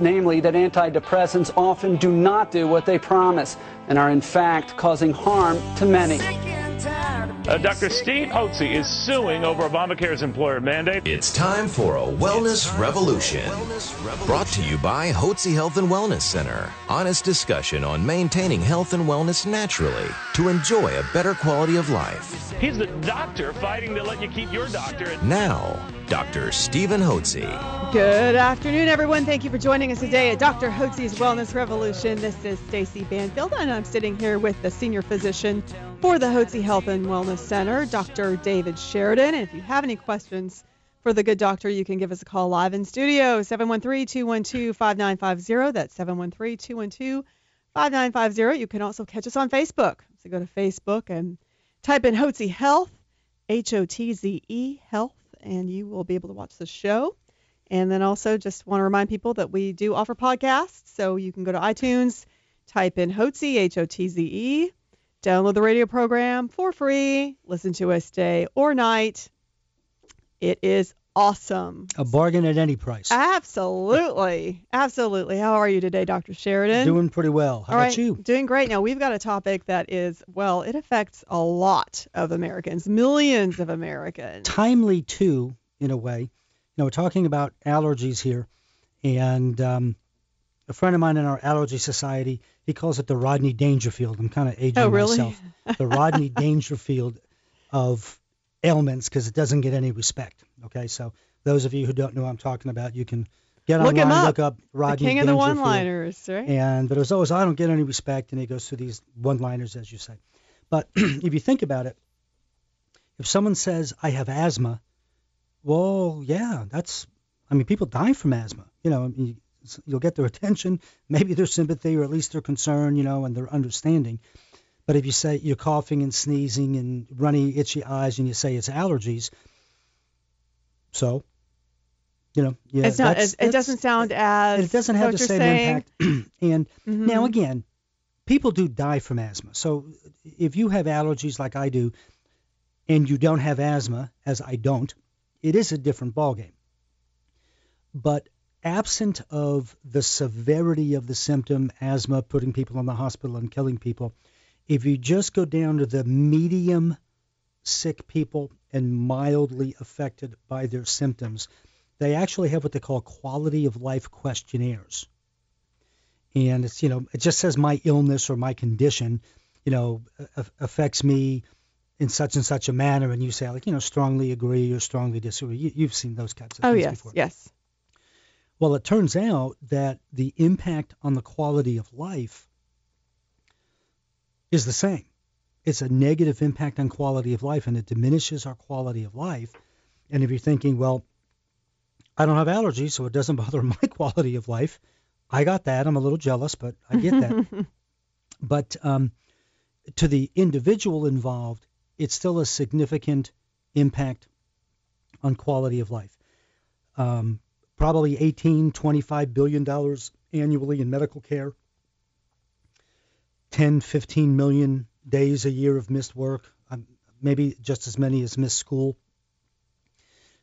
namely that antidepressants often do not do what they promise and are in fact causing harm to many. Uh, Dr. Steve Hotze is suing over Obamacare's employer mandate. It's time for a wellness revolution. Brought to you by Hotze Health and Wellness Center. Honest discussion on maintaining health and wellness naturally to enjoy a better quality of life. He's the doctor fighting to let you keep your doctor. Now, Dr. Stephen Hotze. Good afternoon, everyone. Thank you for joining us today at Dr. Hotze's Wellness Revolution. This is Stacy Banfield, and I'm sitting here with the senior physician for the Hotze Health and Wellness Center, Dr. David Sheridan. And if you have any questions for the good doctor, you can give us a call live in studio, 713-212-5950. That's 713-212-5950. You can also catch us on Facebook. So go to Facebook and type in Hotze Health, H-O-T-Z-E Health, and you will be able to watch the show. And then also just want to remind people that we do offer podcasts. So you can go to iTunes, type in Hotze, H-O-T-Z-E, download the radio program for free, listen to us day or night. It is awesome. A bargain at any price. Absolutely. Absolutely. How are you today, Dr. Sheridan? Doing pretty well. How All about right, you? Doing great. Now, we've got a topic that is, well, it affects a lot of Americans, millions of Americans. Timely too, in a way. You know, we're talking about allergies here, and um, a friend of mine in our allergy society, he calls it the Rodney Dangerfield. I'm kind of aging Oh, really? myself. The Rodney Dangerfield of ailments because it doesn't get any respect. Okay, so those of you who don't know what I'm talking about, you can get Look online, up. look up the Rodney king of the one-liners, right? And but it was always I don't get any respect, and he goes through these one-liners as you say. But if you think about it, if someone says I have asthma, well, yeah, that's I mean people die from asthma. You know, I mean, you'll get their attention, maybe their sympathy, or at least their concern, you know, and their understanding. But if you say you're coughing and sneezing and runny, itchy eyes, and you say it's allergies, so, you know, yeah, it's not. that's- It, it that's- doesn't sound as. it doesn't have the same saying. impact. and Mhm. now again, people do die from asthma. So if you have allergies like I do, and you don't have asthma, as I don't, it is a different ballgame. But absent of the severity of the symptom, asthma putting people in the hospital and killing people, if you just go down to the medium sick people and mildly affected by their symptoms, they actually have what they call quality of life questionnaires. And it's, you know, it just says my illness or my condition, you know, affects me in such and such a manner. And you say, like, you know, strongly agree or strongly disagree. You, you've seen those kinds of Oh things yes, before. yes. Well, it turns out that the impact on the quality of life is the same. It's a negative impact on quality of life, and it diminishes our quality of life. And if you're thinking, well, I don't have allergies, so it doesn't bother my quality of life, I got that. I'm a little jealous, but I get that. but um, to the individual involved, it's still a significant impact on quality of life. Um, probably 18, 25 billion dollars annually in medical care, 10, 15 million days a year of missed work, um, maybe just as many as missed school.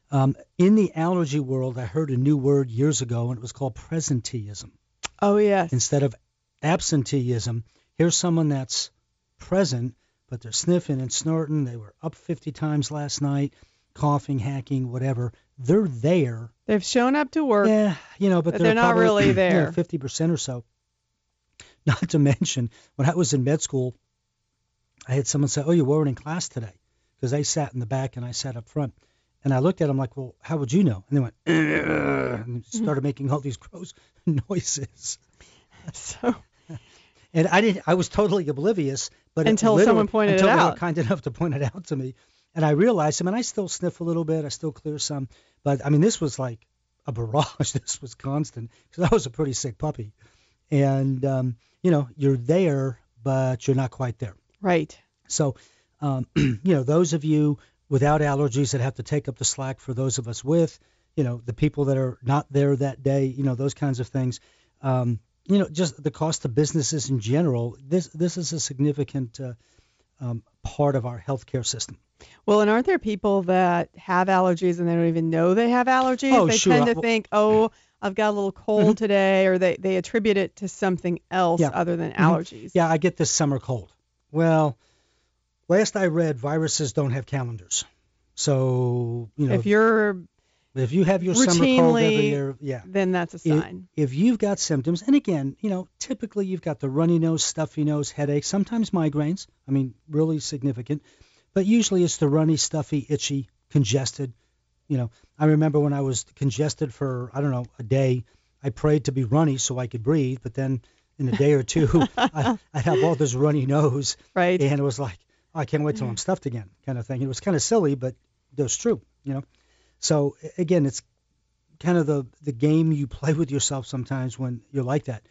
Um, in the allergy world, I heard a new word years ago, and it was called presenteeism. Oh yes. Instead of absenteeism, here's someone that's present, but they're sniffing and snorting. They were up 50 times last night, coughing, hacking, whatever. They're there. They've shown up to work. Yeah, you know, but, But they're not probably, really you know, there. 50% or so. Not to mention, when I was in med school, I had someone say, "Oh, you weren't in class today," because they sat in the back and I sat up front. And I looked at them like, "Well, how would you know?" And they went, and mm-hmm. started making all these gross noises. So And I didn't. I was totally oblivious. But Until someone pointed it until they were out. kind enough to point it out to me, and I realized. I mean, I still sniff a little bit. I still clear some, but I mean, this was like a barrage. This was constant because I was a pretty sick puppy, and um, you know, you're there, but you're not quite there. right. So, um, you know, those of you without allergies that have to take up the slack for those of us with, you know, the people that are not there that day, you know, those kinds of things. Um, you know, just the cost of businesses in general. This this is a significant uh, um, part of our healthcare system. Well, and aren't there people that have allergies and they don't even know they have allergies? Oh, they sure. tend to Well- think, oh, I've got a little cold today, or they, they attribute it to something else Yeah. other than Mhm. allergies. Yeah, I get this summer cold. Well, last I read, viruses don't have calendars. So, you know, If you're, if you have your summer cold every year, yeah. then that's a sign. If you've got symptoms, and again, you know, typically you've got the runny nose, stuffy nose, headache, sometimes migraines. I mean, really significant. But usually it's the runny, stuffy, itchy, congested. You know, I remember when I was congested for, I don't know, a day, I prayed to be runny so I could breathe. But then in a day or two, I, I'd have all this runny nose. Right. And it was like, oh, I can't wait till I'm stuffed again, kind of thing. It was kind of silly, but it was true, you know. So again, it's kind of the the game you play with yourself sometimes when you're like that.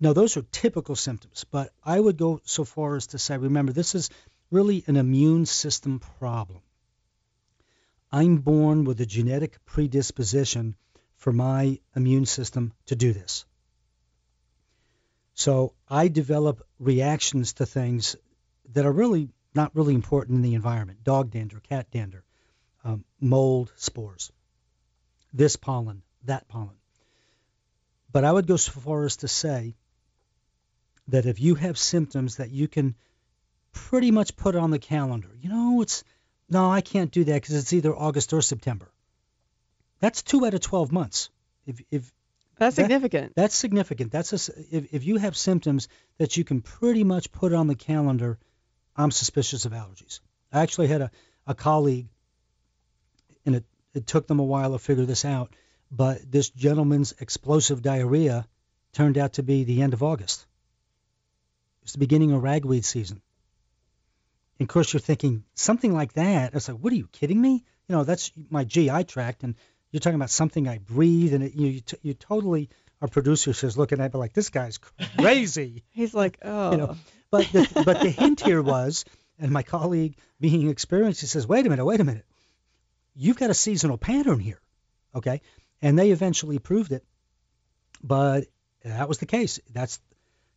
Now those are typical symptoms, but I would go so far as to say, remember, this is really an immune system problem. I'm born with a genetic predisposition for my immune system to do this. So I develop reactions to things that are really not really important in the environment. Dog dander, cat dander, um, mold spores, this pollen, that pollen. But I would go so far as to say that if you have symptoms that you can pretty much put on the calendar, you know, it's no, I can't do that because it's either August or September. That's two out of 12 months. If, if That's that- significant. that's significant. That's a if, if you have symptoms that you can pretty much put on the calendar, I'm suspicious of allergies. I actually had a, a colleague, and it, it took them a while to figure this out, but this gentleman's explosive diarrhea turned out to be the end of August. It's the beginning of ragweed season. And of course, you're thinking something like that. It's like, what are you kidding me? You know, that's my GI tract, and you're talking about something I breathe, and it, you, you, t- you totally. Our producer says, looking at me like this guy's crazy. He's like, oh, you know, oh. but the, but the hint here was, and my colleague being experienced, he says, wait a minute, wait a minute, you've got a seasonal pattern here, okay? And they eventually proved it, but that was the case. That's,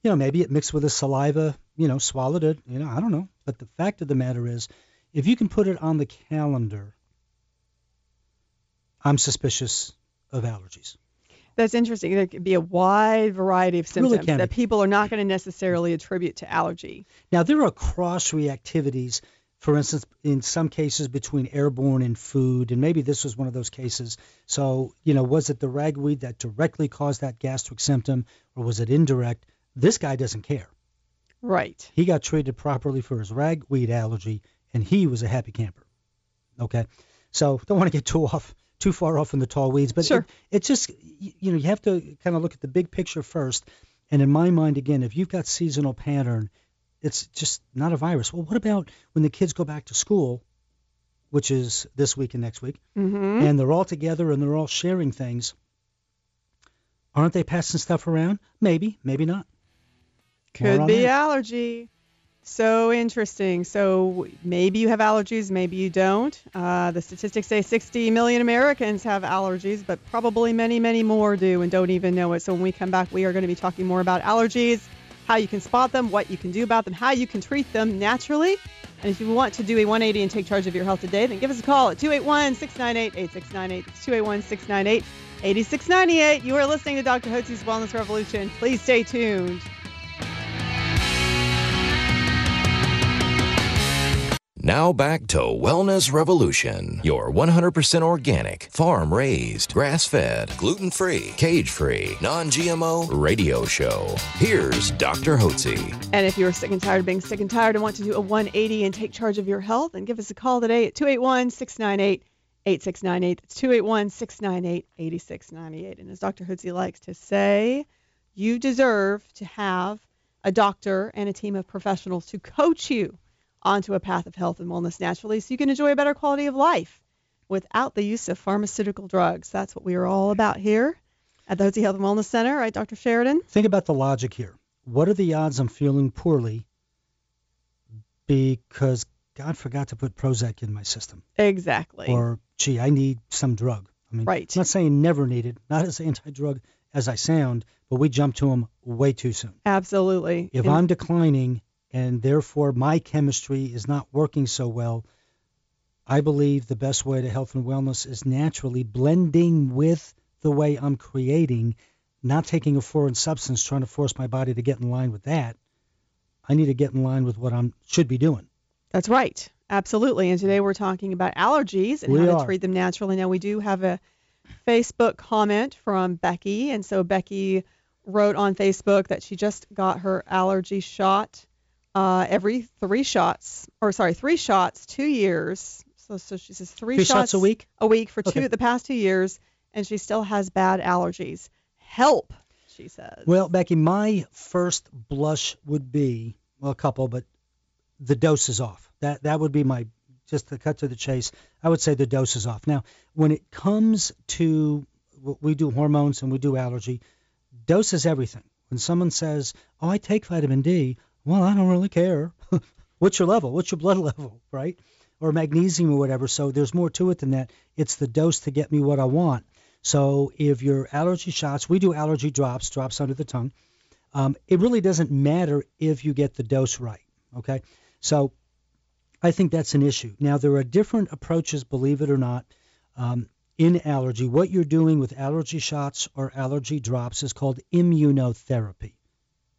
you know, maybe it mixed with the saliva, you know, swallowed it, you know, I don't know. But the fact of the matter is, if you can put it on the calendar, I'm suspicious of allergies. that's interesting. There could be a wide variety of symptoms can that people are not going to necessarily attribute to allergy. Now, there are cross reactivities, for instance, in some cases between airborne and food, and maybe this was one of those cases. So, you know, was it the ragweed that directly caused that gastric symptom, or was it indirect? This guy doesn't care. Right. He got treated properly for his ragweed allergy, and he was a happy camper. Okay, so don't want to get too off, too far off in the tall weeds, but Sure. it, it's just, you know, you have to kind of look at the big picture first. And in my mind, again, if you've got seasonal pattern, it's just not a virus. Well, what about when the kids go back to school, which is this week and next week, hmm and they're all together and they're all sharing things? Aren't they passing stuff around? Maybe, maybe not. Could be that. allergy. So interesting. So maybe you have allergies, maybe you don't. Uh, the statistics say 60 million Americans have allergies, but probably many, many more do and don't even know it. So when we come back, we are going to be talking more about allergies, how you can spot them, what you can do about them, how you can treat them naturally. And if you want to do a 180 and take charge of your health today, then give us a call at 281 698 8698. It's 281 698 8698. You are listening to Dr. Hotze's Wellness Revolution. Please stay tuned. Now back to Wellness Revolution, your 100% organic, farm raised, grass fed, gluten free, cage free, non GMO radio show. Here's Dr. Hotze. And if you're sick and tired of being sick and tired and want to do a 180 and take charge of your health, then give us a call today at 281 698 8698. That's 281 698 8698. And as Dr. Hotze likes to say, you deserve to have a doctor and a team of professionals to coach you onto a path of health and wellness naturally so you can enjoy a better quality of life without the use of pharmaceutical drugs. That's what we are all about here at the Hotze Health and Wellness Center, right, Dr. Sheridan? Think about the logic here. What are the odds I'm feeling poorly because God forgot to put Prozac in my system? Exactly. Or, gee, I need some drug. I mean, Right. I'm not saying never needed, not as anti-drug as I sound, but we jump to them way too soon. Absolutely. If And- I'm declining and therefore my chemistry is not working so well. I believe the best way to health and wellness is naturally blending with the way I'm creating, not taking a foreign substance, trying to force my body to get in line with that. I need to get in line with what I should be doing. That's right. Absolutely. And today we're talking about allergies and We how are. to treat them naturally. Now, we do have a Facebook comment from Becky. And so Becky wrote on Facebook that she just got her allergy shot uh, every three shots, or sorry, three shots, two years. So, so she says three, Three shots a week? A week for Okay. two the past two years, and she still has bad allergies. Help, she says. Well, Becky, my first blush would be well, a couple, but the dose is off. That that would be my just to cut to the chase. I would say the dose is off. Now, when it comes to we do hormones and we do allergy, dose is everything. When someone says, "Oh, I take vitamin D," well, I don't really care. What's your level? What's your blood level, right? Or magnesium or whatever. So there's more to it than that. It's the dose to get me what I want. So if your allergy shots, we do allergy drops, drops under the tongue. Um, it really doesn't matter if you get the dose right. Okay, so I think that's an issue. Now there are different approaches, believe it or not, um, in allergy. What you're doing with allergy shots or allergy drops is called immunotherapy.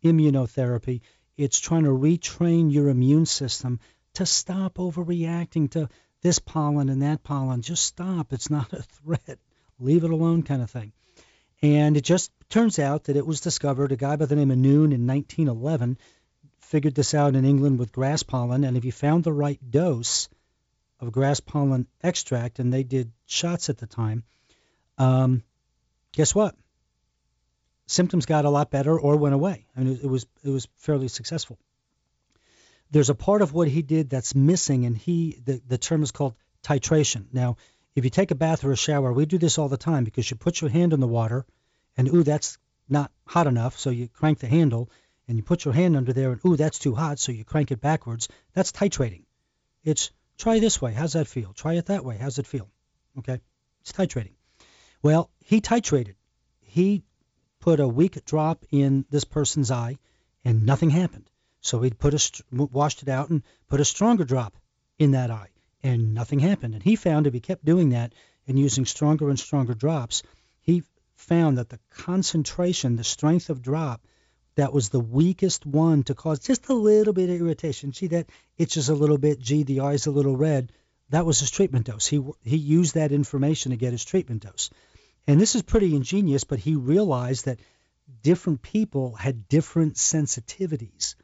Immunotherapy. It's trying to retrain your immune system to stop overreacting to this pollen and that pollen. Just stop. It's not a threat. Leave it alone, kind of thing. And it just turns out that it was discovered. A guy by the name of Noon in 1911 figured this out in England with grass pollen. And if you found the right dose of grass pollen extract, and they did shots at the time, um, guess what? Symptoms got a lot better or went away. I mean, it, was it was fairly successful. There's a part of what he did that's missing, and he the, the term is called titration. Now, if you take a bath or a shower, we do this all the time because you put your hand in the water, and ooh, that's not hot enough, so you crank the handle, and you put your hand under there, and ooh, that's too hot, so you crank it backwards. That's titrating. It's try this way, how's that feel? Try it that way, how's it feel? Okay, it's titrating. Well, he titrated. He put a weak drop in this person's eye, and nothing happened. So he'd put a washed it out and put a stronger drop in that eye, and nothing happened. And he found if he kept doing that and using stronger and stronger drops, he found that the concentration, the strength of drop, that was the weakest one to cause just a little bit of irritation. Gee, that itches a little bit. Gee, the eye's a little red. That was his treatment dose. He he used that information to get his treatment dose. And this is pretty ingenious, but he realized that different people had different sensitivities.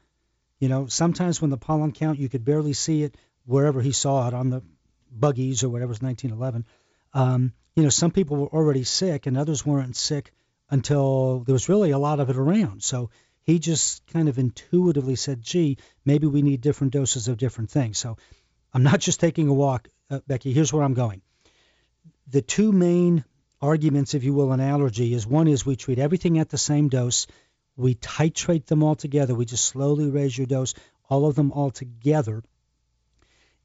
You know, sometimes when the pollen count, you could barely see it wherever he saw it on the buggies or whatever it was 1911. Um, you know, some people were already sick and others weren't sick until there was really a lot of it around. So he just kind of intuitively said, gee, maybe we need different doses of different things. So I'm not just taking a walk, uh, Becky. Here's where I'm going. The two main arguments, if you will, in allergy is one is we treat everything at the same dose. We titrate them all together. We just slowly raise your dose, all of them all together.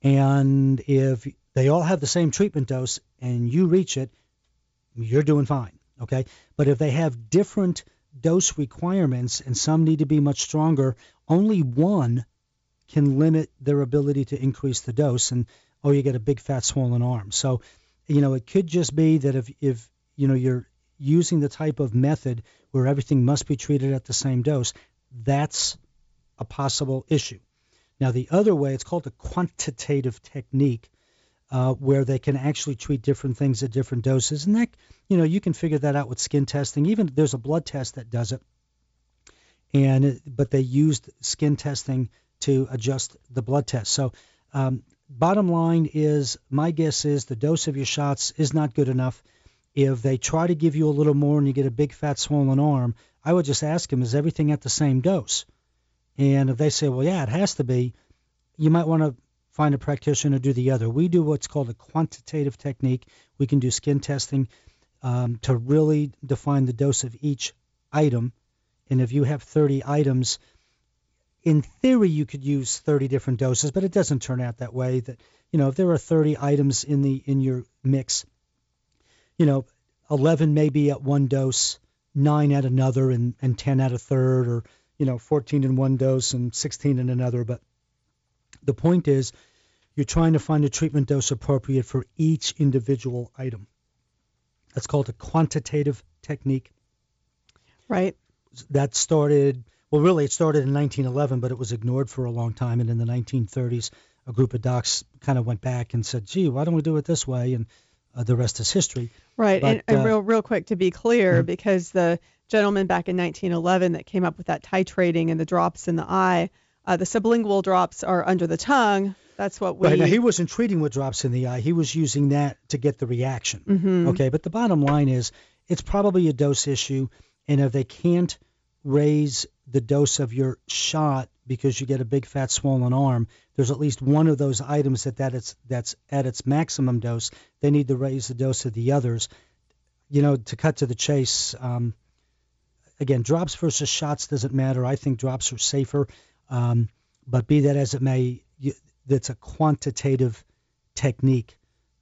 And if they all have the same treatment dose and you reach it, you're doing fine. Okay. But if they have different dose requirements and some need to be much stronger, only one can limit their ability to increase the dose. And oh, you get a big fat swollen arm. So, you know, it could just be that if, if you know, you're using the type of method where everything must be treated at the same dose, that's a possible issue. Now, the other way, it's called a quantitative technique, uh, where they can actually treat different things at different doses. And that, you know, you can figure that out with skin testing. Even there's a blood test that does it. And but they used skin testing to adjust the blood test. So, um, bottom line is, my guess is the dose of your shots is not good enough. If they try to give you a little more and you get a big fat swollen arm, I would just ask them, is everything at the same dose? And if they say, well, yeah, it has to be, you might want to find a practitioner to do the other. We do what's called a quantitative technique. We can do skin testing um, to really define the dose of each item. And if you have 30 items, in theory, you could use 30 different doses, but it doesn't turn out that way. That you know, if there are 30 items in the in your mix, you know, 11 may be at one dose, nine at another, and and 10 at a third, or you know, 14 in one dose and 16 in another. But the point is, you're trying to find a treatment dose appropriate for each individual item. That's called a quantitative technique. Right. That started, well, really, it started in 1911, but it was ignored for a long time. And in the 1930s, a group of docs kind of went back and said, gee, why don't we do it this way? And uh, the rest is history. Right. But, and, and uh, real, real quick to be clear, Mhm. because the gentleman back in 1911 that came up with that titrating and the drops in the eye, uh, the sublingual drops are under the tongue. That's what we. Right now, he wasn't treating with drops in the eye. He was using that to get the reaction. Mhm. Okay, but the bottom line is, it's probably a dose issue, and if they can't raise the dose of your shot because you get a big fat swollen arm, there's at least one of those items that that it's that's at its maximum dose. They need to raise the dose of the others. You know, to cut to the chase. Um, again, drops versus shots doesn't matter. I think drops are safer. Um, but be that as it may, you, that's a quantitative technique.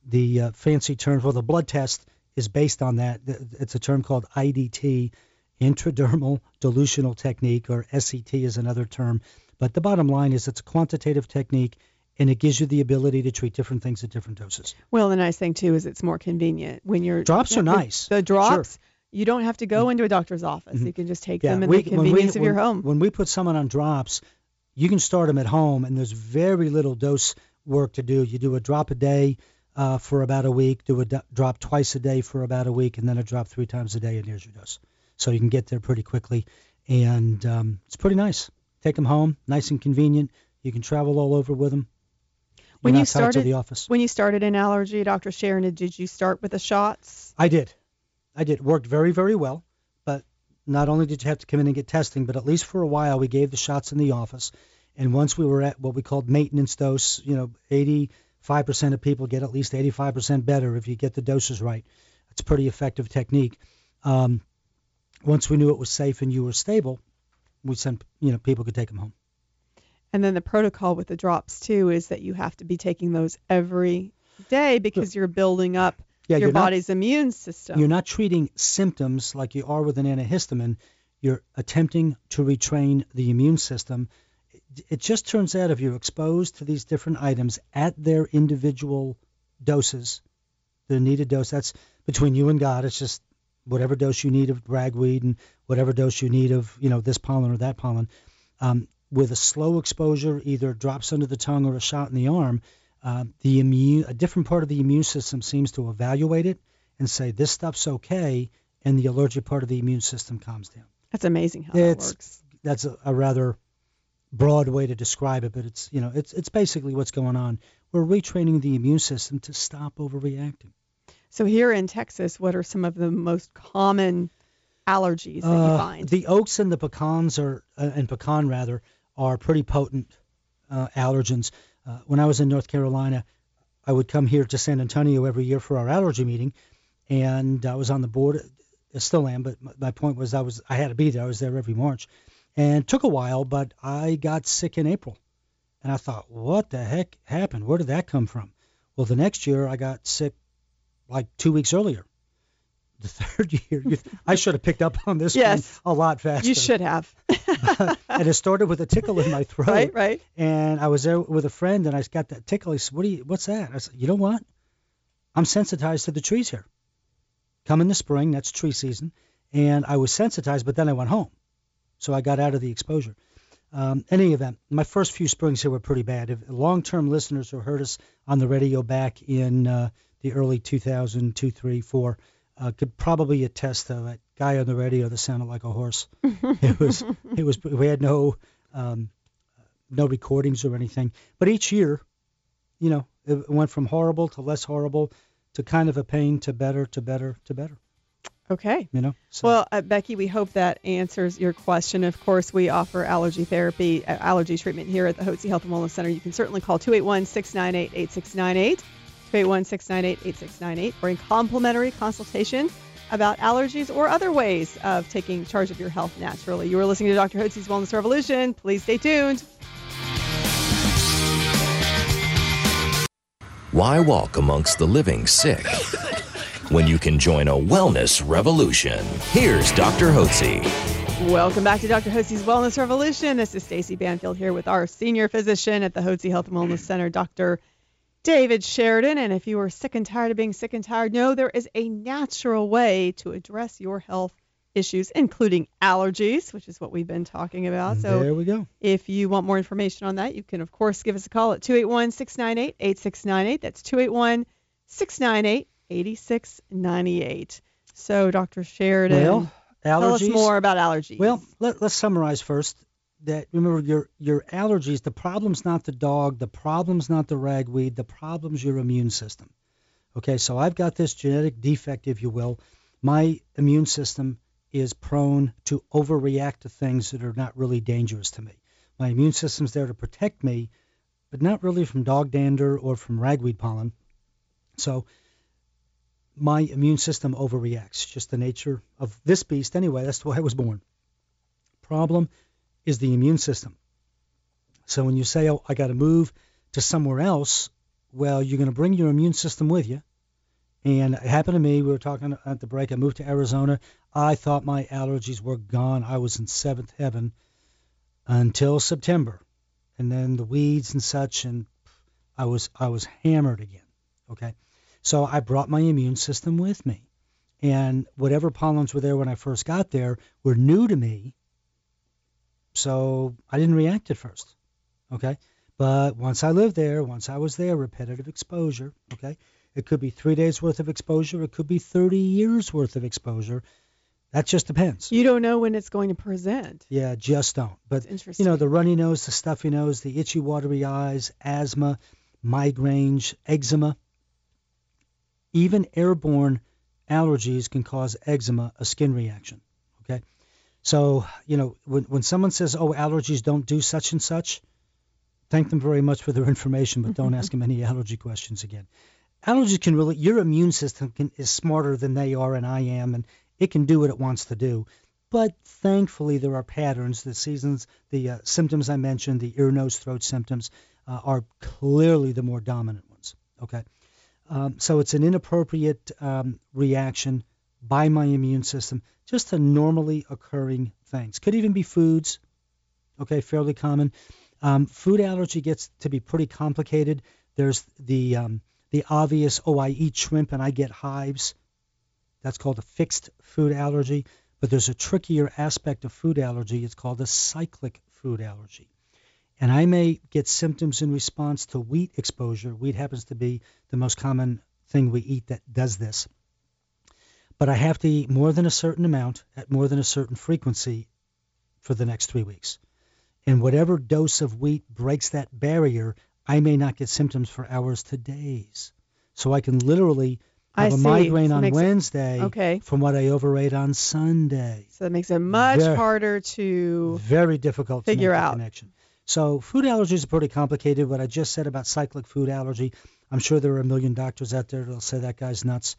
The uh, fancy term for the blood test is based on that. It's a term called IDT, intradermal dilutional technique, or SET is another term. But the bottom line is it's a quantitative technique, and it gives you the ability to treat different things at different doses. Well, the nice thing too is it's more convenient when you're. Drops are nice. The drops. You don't have to go into a doctor's office. You can just take them in the when convenience we, of your when- home. When we put someone on drops, you can start them at home, and there's very little dose work to do. You do a drop a day uh, for about a week, do a do- drop twice a day for about a week, and then a drop three times a day, and here's your dose. So you can get there pretty quickly, and um, it's pretty nice. Take them home, nice and convenient. You can travel all over with them. When You're you started- to the office. When you started in allergy, Dr. Sheridan, did you start with the shots? I did. I did. Worked very, very well. But not only did you have to come in and get testing, but at least for a while we gave the shots in the office. And once we were at what we called maintenance dose, you know, 85% of people get at least 85% better if you get the doses right. It's a pretty effective technique. Um, once we knew it was safe and you were stable, we sent, you know, people could take them home. And then the protocol with the drops too is that you have to be taking those every day because you're building up Yeah, your you're not- body's immune system. You're not treating symptoms like you are with an antihistamine. You're attempting to retrain the immune system. It- It just turns out if you're exposed to these different items at their individual doses, the needed dose, that's between you and God. It's just whatever dose you need of ragweed and whatever dose you need of, you know, this pollen or that pollen. Um, with a slow exposure, either drops under the tongue or a shot in the arm, uh, the immune, a different part of the immune system seems to evaluate it and say this stuff's okay, and the allergic part of the immune system calms down. That's amazing how that works. That's a, a rather broad way to describe it, but it's you know it's it's basically what's going on. We're retraining the immune system to stop overreacting. So here in Texas, what are some of the most common allergies that you Uh, find? The oaks and the pecans are, uh, and pecan rather, are pretty potent uh, allergens. Uh, when I was in North Carolina, I would come here to San Antonio every year for our allergy meeting, and I was on the board. I still am, but my, my point was I was I had to be there. I was there every March, and it took a while, but I got sick in April, and I thought, what the heck happened? Where did that come from? Well, the next year I got sick like two weeks earlier. The third year, I should have picked up on this Yes. one a lot faster. you should have. and it started with a tickle in my throat. right, right. And I was there with a friend, and I got that tickle. He said, "What do you? What's that?" I said, "You know what? I'm sensitized to the trees here. Come in the spring, that's tree season, and I was sensitized, but then I went home, so I got out of the exposure." Um, any event, my first few springs here were pretty bad. If long-term listeners who heard us on the radio back in uh, the early 2002, 3, 4 uh, could probably attest to that guy on the radio that sounded like a horse. it was, it was. We had no, um, no recordings or anything. But each year, you know, it went from horrible to less horrible to kind of a pain to better to better to better. Okay. You know. So, Well, uh, Becky, we hope that answers your question. Of course, we offer allergy therapy, uh, allergy treatment here at the Hotze Health and Wellness Center. You can certainly call 281-698-8698, 281-698-8698 for a complimentary consultation about allergies or other ways of taking charge of your health naturally. You are listening to Dr. Hotze's Wellness Revolution. Please stay tuned. Why walk amongst the living sick? when you can join a wellness revolution. Here's Dr. Hotze. Welcome back to Dr. Hotze's Wellness Revolution. This is Stacy Banfield here with our senior physician at the Hotze Health and Wellness Center, Dr. David Sheridan. And if you are sick and tired of being sick and tired, know there is a natural way to address your health issues, including allergies, which is what we've been talking about. So there we go. If you want more information on that, you can, of course, give us a call at 281 698 8698. That's 281 698 8698. So, Dr. Sheridan. Well, Allergies. Tell us more about allergies. Well, let, us summarize first. That remember your your allergies. The problem's not the dog. The problem's not the ragweed. The problem's your immune system. Okay, so I've got this genetic defect, if you will. My immune system is prone to overreact to things that are not really dangerous to me. My immune system's there to protect me, but not really from dog dander or from ragweed pollen. So my immune system overreacts. Just the nature of this beast anyway. That's the way I was born. Problem is the immune system. So when you say, oh, I got to move to somewhere else, well, you're going to bring your immune system with you. And it happened to me. We were talking at the break. I moved to Arizona. I thought my allergies were gone. I was in seventh heaven until September, and then the weeds and such, and I was I was hammered again. Okay, so I brought my immune system with me. And whatever pollens were there when I first got there were new to me. So I didn't react at first. Okay. But once I lived there, once I was there, repetitive exposure. Okay. It could be three days worth of exposure. It could be 30 years worth of exposure. That just depends. You don't know when it's going to present. Yeah, just don't. But interesting. you know, the runny nose, the stuffy nose, the itchy, watery eyes, asthma, migraines, eczema, even airborne allergies can cause eczema, a skin reaction. Okay. So, you know, when, when someone says, oh, allergies don't do such and such, thank them very much for their information, but don't ask them any allergy questions again. Allergies can really, your immune system can, is smarter than they are and I am, and it can do what it wants to do. But thankfully, there are patterns. The seasons, the uh, symptoms I mentioned, the ear, nose, throat symptoms, uh, are clearly the more dominant ones. Okay. Um, so it's an inappropriate um, reaction by my immune system, just to normally occurring things. Could even be foods, okay, fairly common. Um, food allergy gets to be pretty complicated. There's the um, the obvious, oh, I eat shrimp and I get hives. That's called a fixed food allergy. But there's a trickier aspect of food allergy. It's called a cyclic food allergy and I may get symptoms in response to wheat exposure. Wheat happens to be the most common thing we eat that does this. But I have to eat more than a certain amount at more than a certain frequency for the next three weeks. And whatever dose of wheat breaks that barrier, I may not get symptoms for hours to days. So I can literally have I a see. migraine so on Wednesday it, okay. from what I overate on Sunday. So that makes it much very, harder to very difficult to figure to out. connection. So food allergies are pretty complicated. What I just said about cyclic food allergy, I'm sure there are a million doctors out there that'll say that guy's nuts.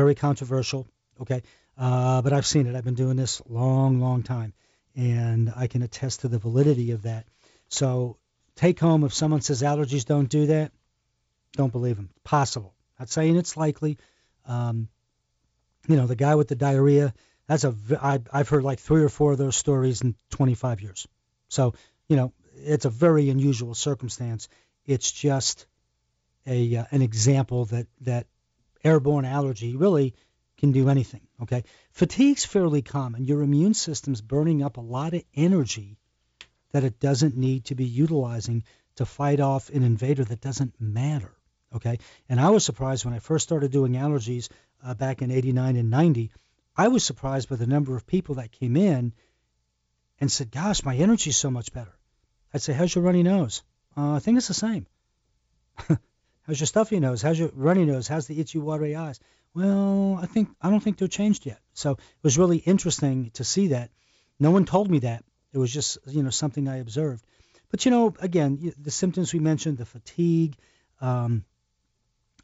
Very controversial. Okay, uh, but I've seen it. I've been doing this long, long time, and I can attest to the validity of that. So take home if someone says allergies don't do that, don't believe them. Possible. Not saying it's likely. Um, you know, the guy with the diarrhea. That's a. I've heard like three or four of those stories in 25 years. So you know, it's a very unusual circumstance. It's just a uh, an example that that airborne allergy really can do anything. Okay, fatigue's fairly common. Your immune system's burning up a lot of energy that it doesn't need to be utilizing to fight off an invader that doesn't matter. Okay, and I was surprised when I first started doing allergies uh, back in '89 and '90. I was surprised by the number of people that came in and said, "Gosh, my energy's so much better." I'd say, how's your runny nose? Uh, I think it's the same. how's your stuffy nose? How's your runny nose? How's the itchy, watery eyes? Well, I think I don't think they're changed yet. So it was really interesting to see that. No one told me that. It was just you know something I observed. But you know, again, the symptoms we mentioned, the fatigue, um,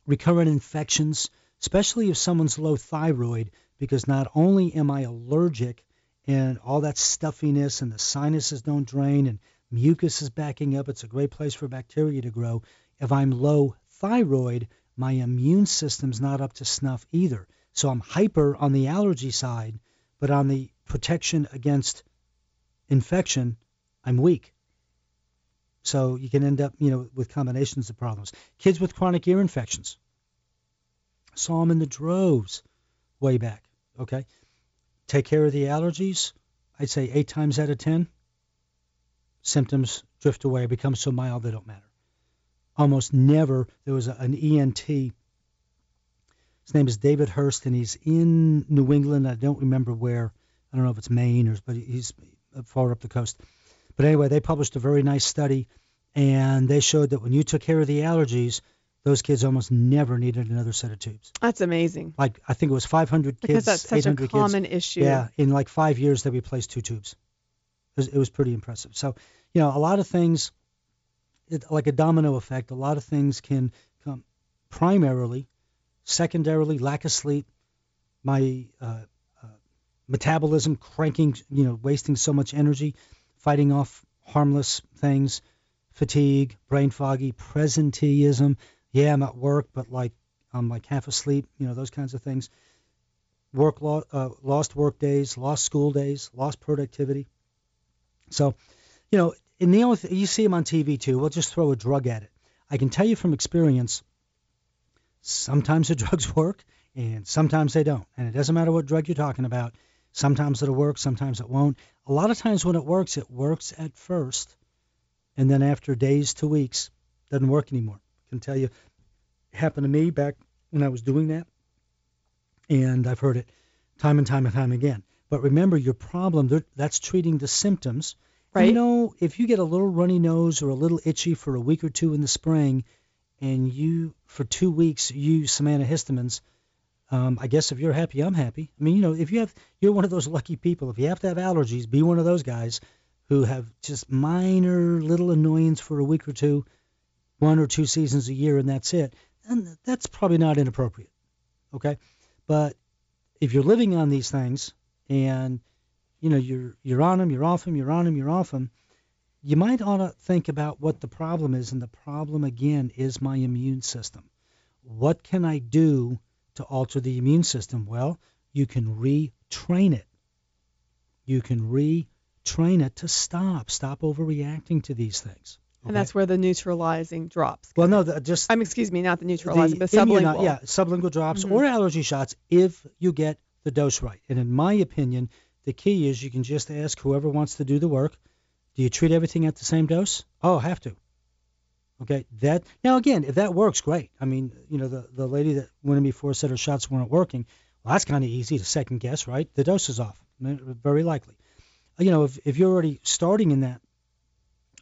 recurrent infections, especially if someone's low thyroid, because not only am I allergic and all that stuffiness and the sinuses don't drain and Mucus is backing up. It's a great place for bacteria to grow. If I'm low thyroid, my immune system's not up to snuff either. So I'm hyper on the allergy side, but on the protection against infection, I'm weak. So you can end up, you know, with combinations of problems. Kids with chronic ear infections. Saw them in the droves way back. Okay. Take care of the allergies. I'd say eight times out of ten, symptoms drift away, become so mild they don't matter. Almost never. There was a, an ENT. His name is David Hurst, and he's in New England. I don't remember where. I don't know if it's Maine or, but he's far up the coast. But anyway, they published a very nice study, and they showed that when you took care of the allergies, those kids almost never needed another set of tubes. That's amazing. Like I think it was 500 kids, because that's such 800 a common kids. issue. Yeah, in like five years they replaced two tubes. It was, it was pretty impressive. So you know, a lot of things, it, like a domino effect, a lot of things can come primarily, secondarily, lack of sleep, my uh, uh, metabolism cranking, you know, wasting so much energy, fighting off harmless things, fatigue, brain foggy, presenteeism. Yeah, I'm at work, but like I'm like half asleep, you know, those kinds of things. Work lo- uh, lost work days, lost school days, lost productivity. So, you know, and the only th- you see them on TV too. We'll just throw a drug at it. I can tell you from experience, sometimes the drugs work and sometimes they don't. And it doesn't matter what drug you're talking about. Sometimes it'll work, sometimes it won't. A lot of times when it works, it works at first, and then after days to weeks, doesn't work anymore. I can tell you, happened to me back when I was doing that, and I've heard it time and time and time again. But remember, your problem, that's treating the symptoms. Right. You know, if you get a little runny nose or a little itchy for a week or two in the spring, and you, for two weeks, use some antihistamines, um, I guess if you're happy, I'm happy. I mean, you know, if you have, you're one of those lucky people. If you have to have allergies, be one of those guys who have just minor little annoyance for a week or two, one or two seasons a year, and that's it. And that's probably not inappropriate. Okay, but if you're living on these things and you know you're you're on them, you're off them, you're on them, you're off them, you might ought to think about what the problem is. And the problem again is my immune system. What can I do to alter the immune system? Well, you can retrain it. You can retrain it to stop, stop overreacting to these things. And that's where the neutralizing drops. well, no, the, just I'm excuse me, not the neutralizing, the but sublingual. immuni- yeah, sublingual drops Mhm. or allergy shots if you get the dose right. And in my opinion, the key is you can just ask whoever wants to do the work, do you treat everything at the same dose? Oh, have to. Okay, that now again, if that works, great. I mean, you know, the the lady that went in before said her shots weren't working. Well, that's kind of easy to second guess, right? The dose is off, very likely. Uh, you know, if if you're already starting in that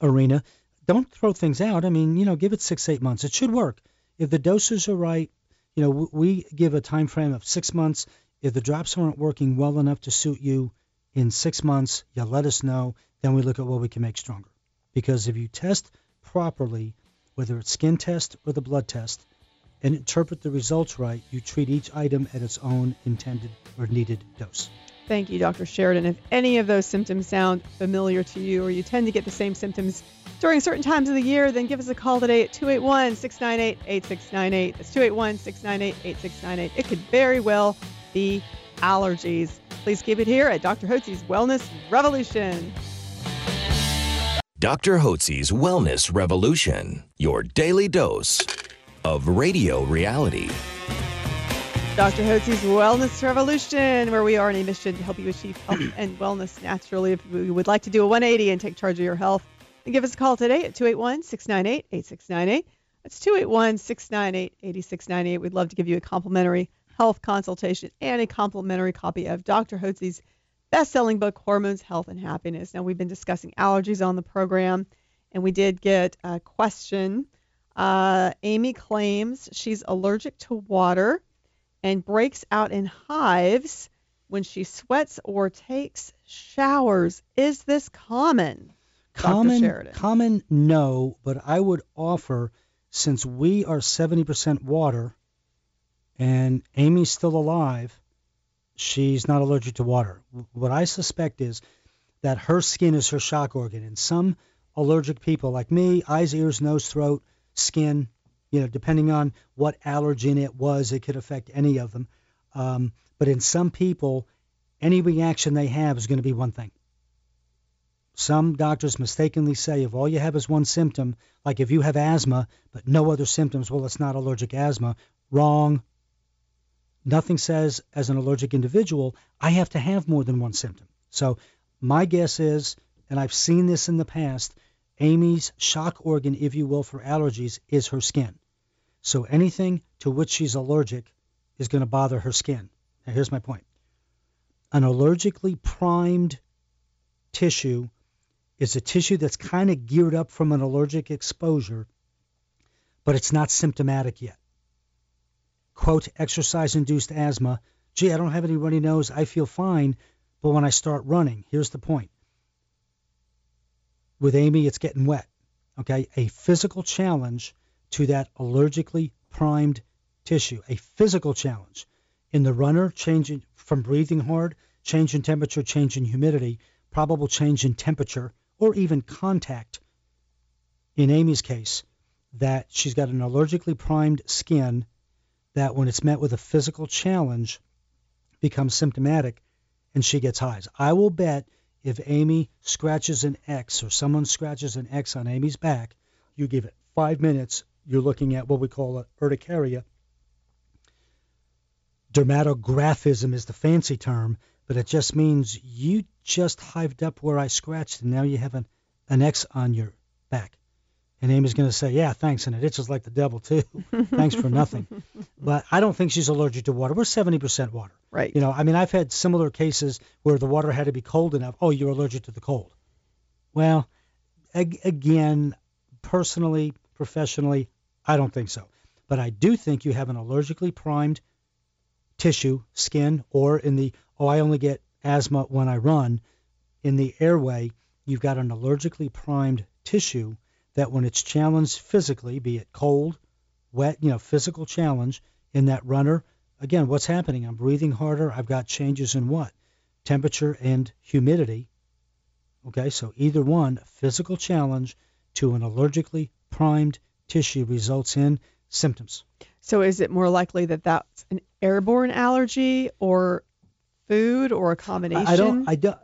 arena, don't throw things out. I mean, you know, give it six, eight months. It should work. If the doses are right, you know, we give a time frame of six months. If the drops aren't working well enough to suit you in six months, you let us know. Then we look at what we can make stronger. Because if you test properly, whether it's skin test or the blood test, and interpret the results right, you treat each item at its own intended or needed dose. Thank you, Dr. Sheridan. If any of those symptoms sound familiar to you or you tend to get the same symptoms during certain times of the year, then give us a call today at 281 698 8698. That's 281 698 8698. It could very well be allergies. Please keep it here at Dr. Hotze's Wellness Revolution. Dr. Hotze's Wellness Revolution, your daily dose of radio reality. Dr. Hotze's Wellness Revolution, where we are on a mission to help you achieve health and wellness naturally. If you would like to do a 180 and take charge of your health, then give us a call today at 281 698 8698. That's 281 698 8698. We'd love to give you a complimentary health consultation and a complimentary copy of Dr. Hotze's best selling book, Hormones, Health, and Happiness. Now, we've been discussing allergies on the program, and we did get a question. Uh, Amy claims she's allergic to water and breaks out in hives when she sweats or takes showers. Is this common? Common, common, no, but I would offer since we are 70% water and Amy's still alive, she's not allergic to water. What I suspect is that her skin is her shock organ, and some allergic people like me, eyes, ears, nose, throat, skin, You know, depending on what allergen it was, it could affect any of them. Um, but in some people, any reaction they have is going to be one thing. Some doctors mistakenly say if all you have is one symptom, like if you have asthma but no other symptoms, well, it's not allergic asthma. Wrong. Nothing says as an allergic individual, I have to have more than one symptom. So my guess is, and I've seen this in the past, Amy's shock organ, if you will, for allergies is her skin. So anything to which she's allergic is going to bother her skin. Now, here's my point. An allergically primed tissue is a tissue that's kind of geared up from an allergic exposure, but it's not symptomatic yet. Quote, exercise induced asthma. Gee, I don't have any runny nose. I feel fine. But when I start running, here's the point. With Amy, it's getting wet. Okay. A physical challenge to that allergically primed tissue, a physical challenge. In the runner, changing from breathing hard, change in temperature, change in humidity, probable change in temperature, or even contact. In Amy's case, that she's got an allergically primed skin that when it's met with a physical challenge becomes symptomatic and she gets hives. I will bet if Amy scratches an X or someone scratches an X on Amy's back, you give it five minutes, you're looking at what we call a urticaria. Dermatographism is the fancy term, but it just means you just hived up where I scratched and now you have an, an X on your back. And Amy's going to say, yeah, thanks. And it itches like the devil, too. thanks for nothing. But I don't think she's allergic to water. We're 70% water. Right. You know, I mean, I've had similar cases where the water had to be cold enough. Oh, you're allergic to the cold. Well, ag- again, personally, professionally, I don't think so. But I do think you have an allergically primed tissue, skin, or in the, oh, I only get asthma when I run, in the airway, you've got an allergically primed tissue that when it's challenged physically, be it cold, wet, you know, physical challenge in that runner, again, what's happening? I'm breathing harder. I've got changes in what? Temperature and humidity. Okay, so either one, physical challenge to an allergically primed tissue results in symptoms. So is it more likely that that's an airborne allergy or food or a combination? I don't. I don't.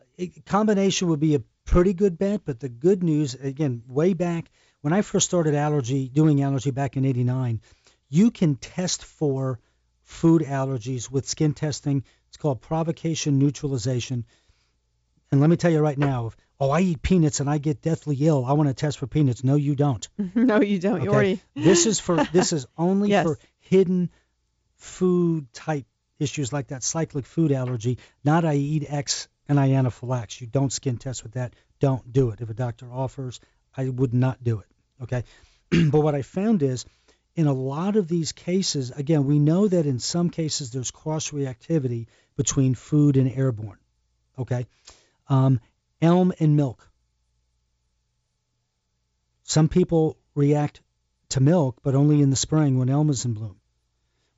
Combination would be a pretty good bet, but the good news, again, way back when I first started allergy, doing allergy back in 89, you can test for food allergies with skin testing. It's called provocation neutralization. And let me tell you right now, if, oh, I eat peanuts and I get deathly ill, I want to test for peanuts. No, you don't. no, you don't. Okay? You already. this is for this is only Yes. for hidden food type issues like that cyclic food allergy, not I eat X and I anaphylax. You don't skin test with that. Don't do it. If a doctor offers, I would not do it. Okay. but what I found is in a lot of these cases, again, we know that in some cases there's cross reactivity between food and airborne. Okay. Um, elm and milk. Some people react to milk, but only in the spring when elm is in bloom.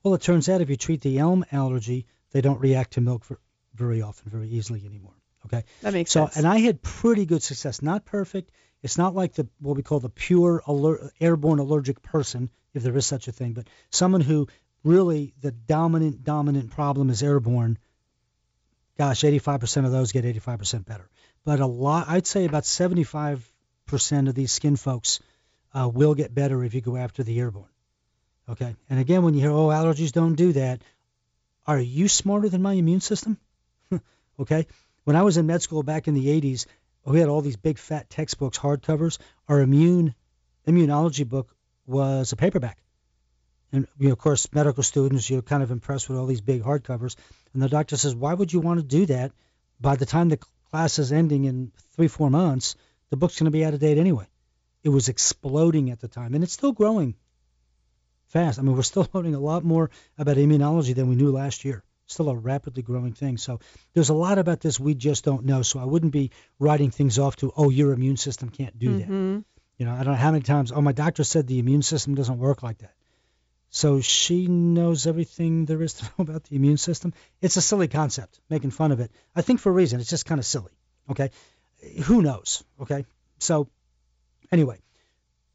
Well, it turns out if you treat the elm allergy, they don't react to milk ver- very often, very easily anymore. Okay. That makes So, sense. and I had pretty good success. Not perfect. It's not like the what we call the pure aller- airborne allergic person, if there is such a thing, but someone who really the dominant dominant problem is airborne. Gosh, 85% of those get 85% better. But a lot, I'd say about 75% of these skin folks uh, will get better if you go after the airborne. Okay. And again, when you hear, oh, allergies don't do that, are you smarter than my immune system? okay. When I was in med school back in the 80s, we had all these big fat textbooks, hardcovers. Our immune immunology book was a paperback. And you know, of course, medical students, you're kind of impressed with all these big hardcovers. And the doctor says, why would you want to do that? By the time the class is ending in three, four months, the book's going to be out of date anyway. It was exploding at the time, and it's still growing fast. I mean, we're still learning a lot more about immunology than we knew last year. Still a rapidly growing thing. So there's a lot about this we just don't know. So I wouldn't be writing things off to, oh, your immune system can't do that. Mhm. You know, I don't know how many times, oh, my doctor said the immune system doesn't work like that. So she knows everything there is to know about the immune system. It's a silly concept, making fun of it. I think for a reason. It's just kind of silly. Okay. Who knows? Okay. So anyway,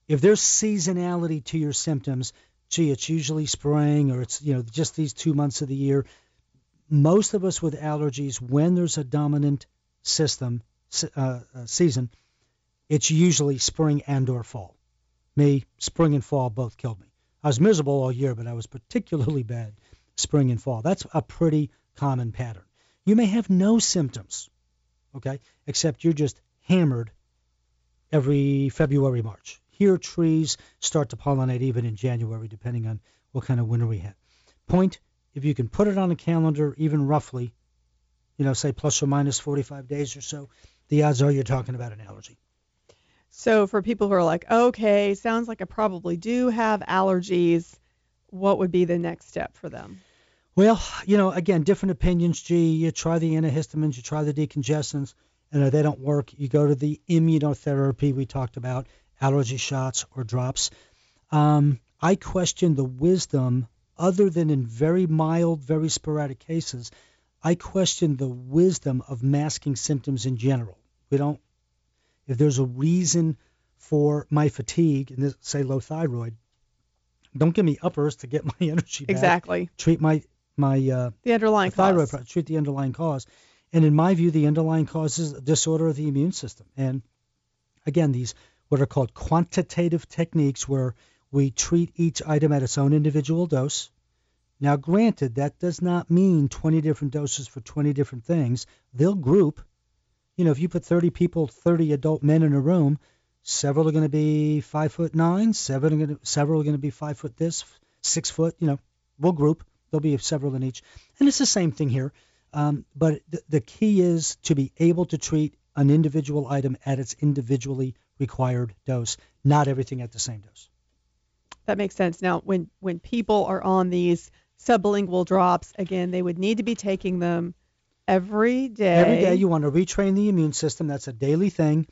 if there's seasonality to your symptoms, gee, it's usually spring or it's, you know, just these two months of the year. Most of us with allergies, when there's a dominant system, uh, uh, season, it's usually spring and or fall. Me, spring and fall both killed me. I was miserable all year, but I was particularly bad spring and fall. That's a pretty common pattern. You may have no symptoms, okay, except you're just hammered every February, March. Here, trees start to pollinate even in January, depending on what kind of winter we have. Point, if you can put it on a calendar, even roughly, you know, say plus or minus 45 days or so, the odds are you're talking about an allergy. So for people who are like, okay, sounds like I probably do have allergies, what would be the next step for them? Well, you know, again, different opinions. Gee, you try the antihistamines, you try the decongestants, and if they don't work, you go to the immunotherapy we talked about, allergy shots or drops. Um, I question the wisdom, other than in very mild, very sporadic cases, I question the wisdom of masking symptoms in general. We don't if there's a reason for my fatigue, and this, say low thyroid, don't give me uppers to get my energy back. Exactly. Treat my my uh, the underlying thyroid. cause. Treat the underlying cause, and in my view, the underlying cause is a disorder of the immune system. And again, these what are called quantitative techniques, where we treat each item at its own individual dose. Now, granted, that does not mean 20 different doses for 20 different things. They'll group you know, if you put 30 people, 30 adult men in a room, several are going to be five foot nine, seven are going to, several are going to be five foot this, six foot. You know, we'll group. There'll be several in each, and it's the same thing here. Um, but the, the key is to be able to treat an individual item at its individually required dose, not everything at the same dose. That makes sense. Now, when when people are on these sublingual drops, again, they would need to be taking them every day. Every day you want to retrain the immune system. That's a daily thing.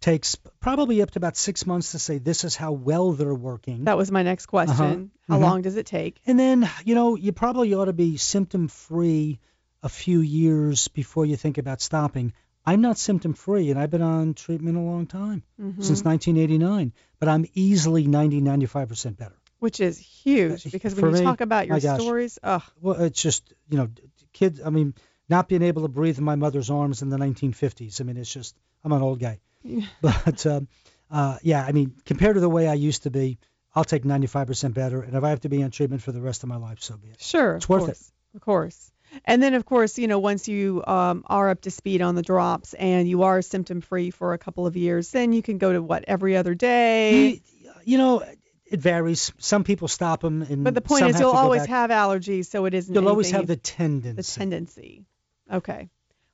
Takes probably up to about six months to say this is how well they're working. That was my next question. Uh-huh. How Mhm. long does it take? And then, you know, you probably ought to be symptom free a few years before you think about stopping. I'm not symptom free, and I've been on treatment a long time, Mhm. since 1989, but I'm easily 90, 95% better. Which is huge Uh, because for when you me, talk about your stories, ugh, Well, it's just, you know, kids, I mean, not being able to breathe in my mother's arms in the 1950s. I mean, it's just, I'm an old guy. But, um, uh, yeah, I mean, compared to the way I used to be, I'll take 95% better. And if I have to be on treatment for the rest of my life, so be it. sure, It's of worth it. course, of course. And then, of course, you know, once you um, are up to speed on the drops and you are symptom free for a couple of years, then you can go to what every other day. You, you know, it varies. Some people stop them, and But the point is, you'll always back. have allergies, so it isn't. You'll always have the tendency. the tendency. Okay.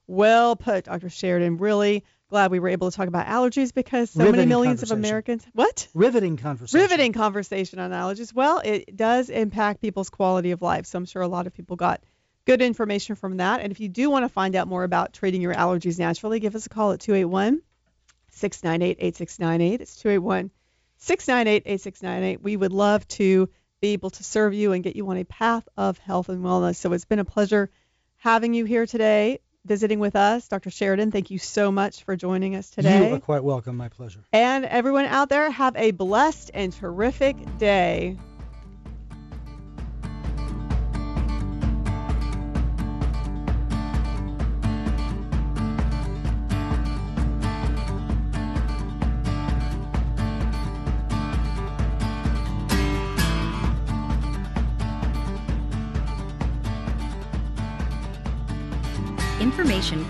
Well put, Dr. Sheridan. Really glad we were able to talk about allergies because so many millions of. Americans. What? Riveting conversation. Riveting conversation on allergies. Well, it does impact people's quality of life. So I'm sure a lot of people got good information from that. And if you do want to find out more about treating your allergies naturally, give us a call at 281 698 8698. It's 281 698 8698. We would love to be able to serve you and get you on a path of health and wellness. So it's been a pleasure having you here today, visiting with us. Dr. Sheridan, thank you so much for joining us today. You are quite welcome. My pleasure. And everyone out there, have a blessed and terrific day.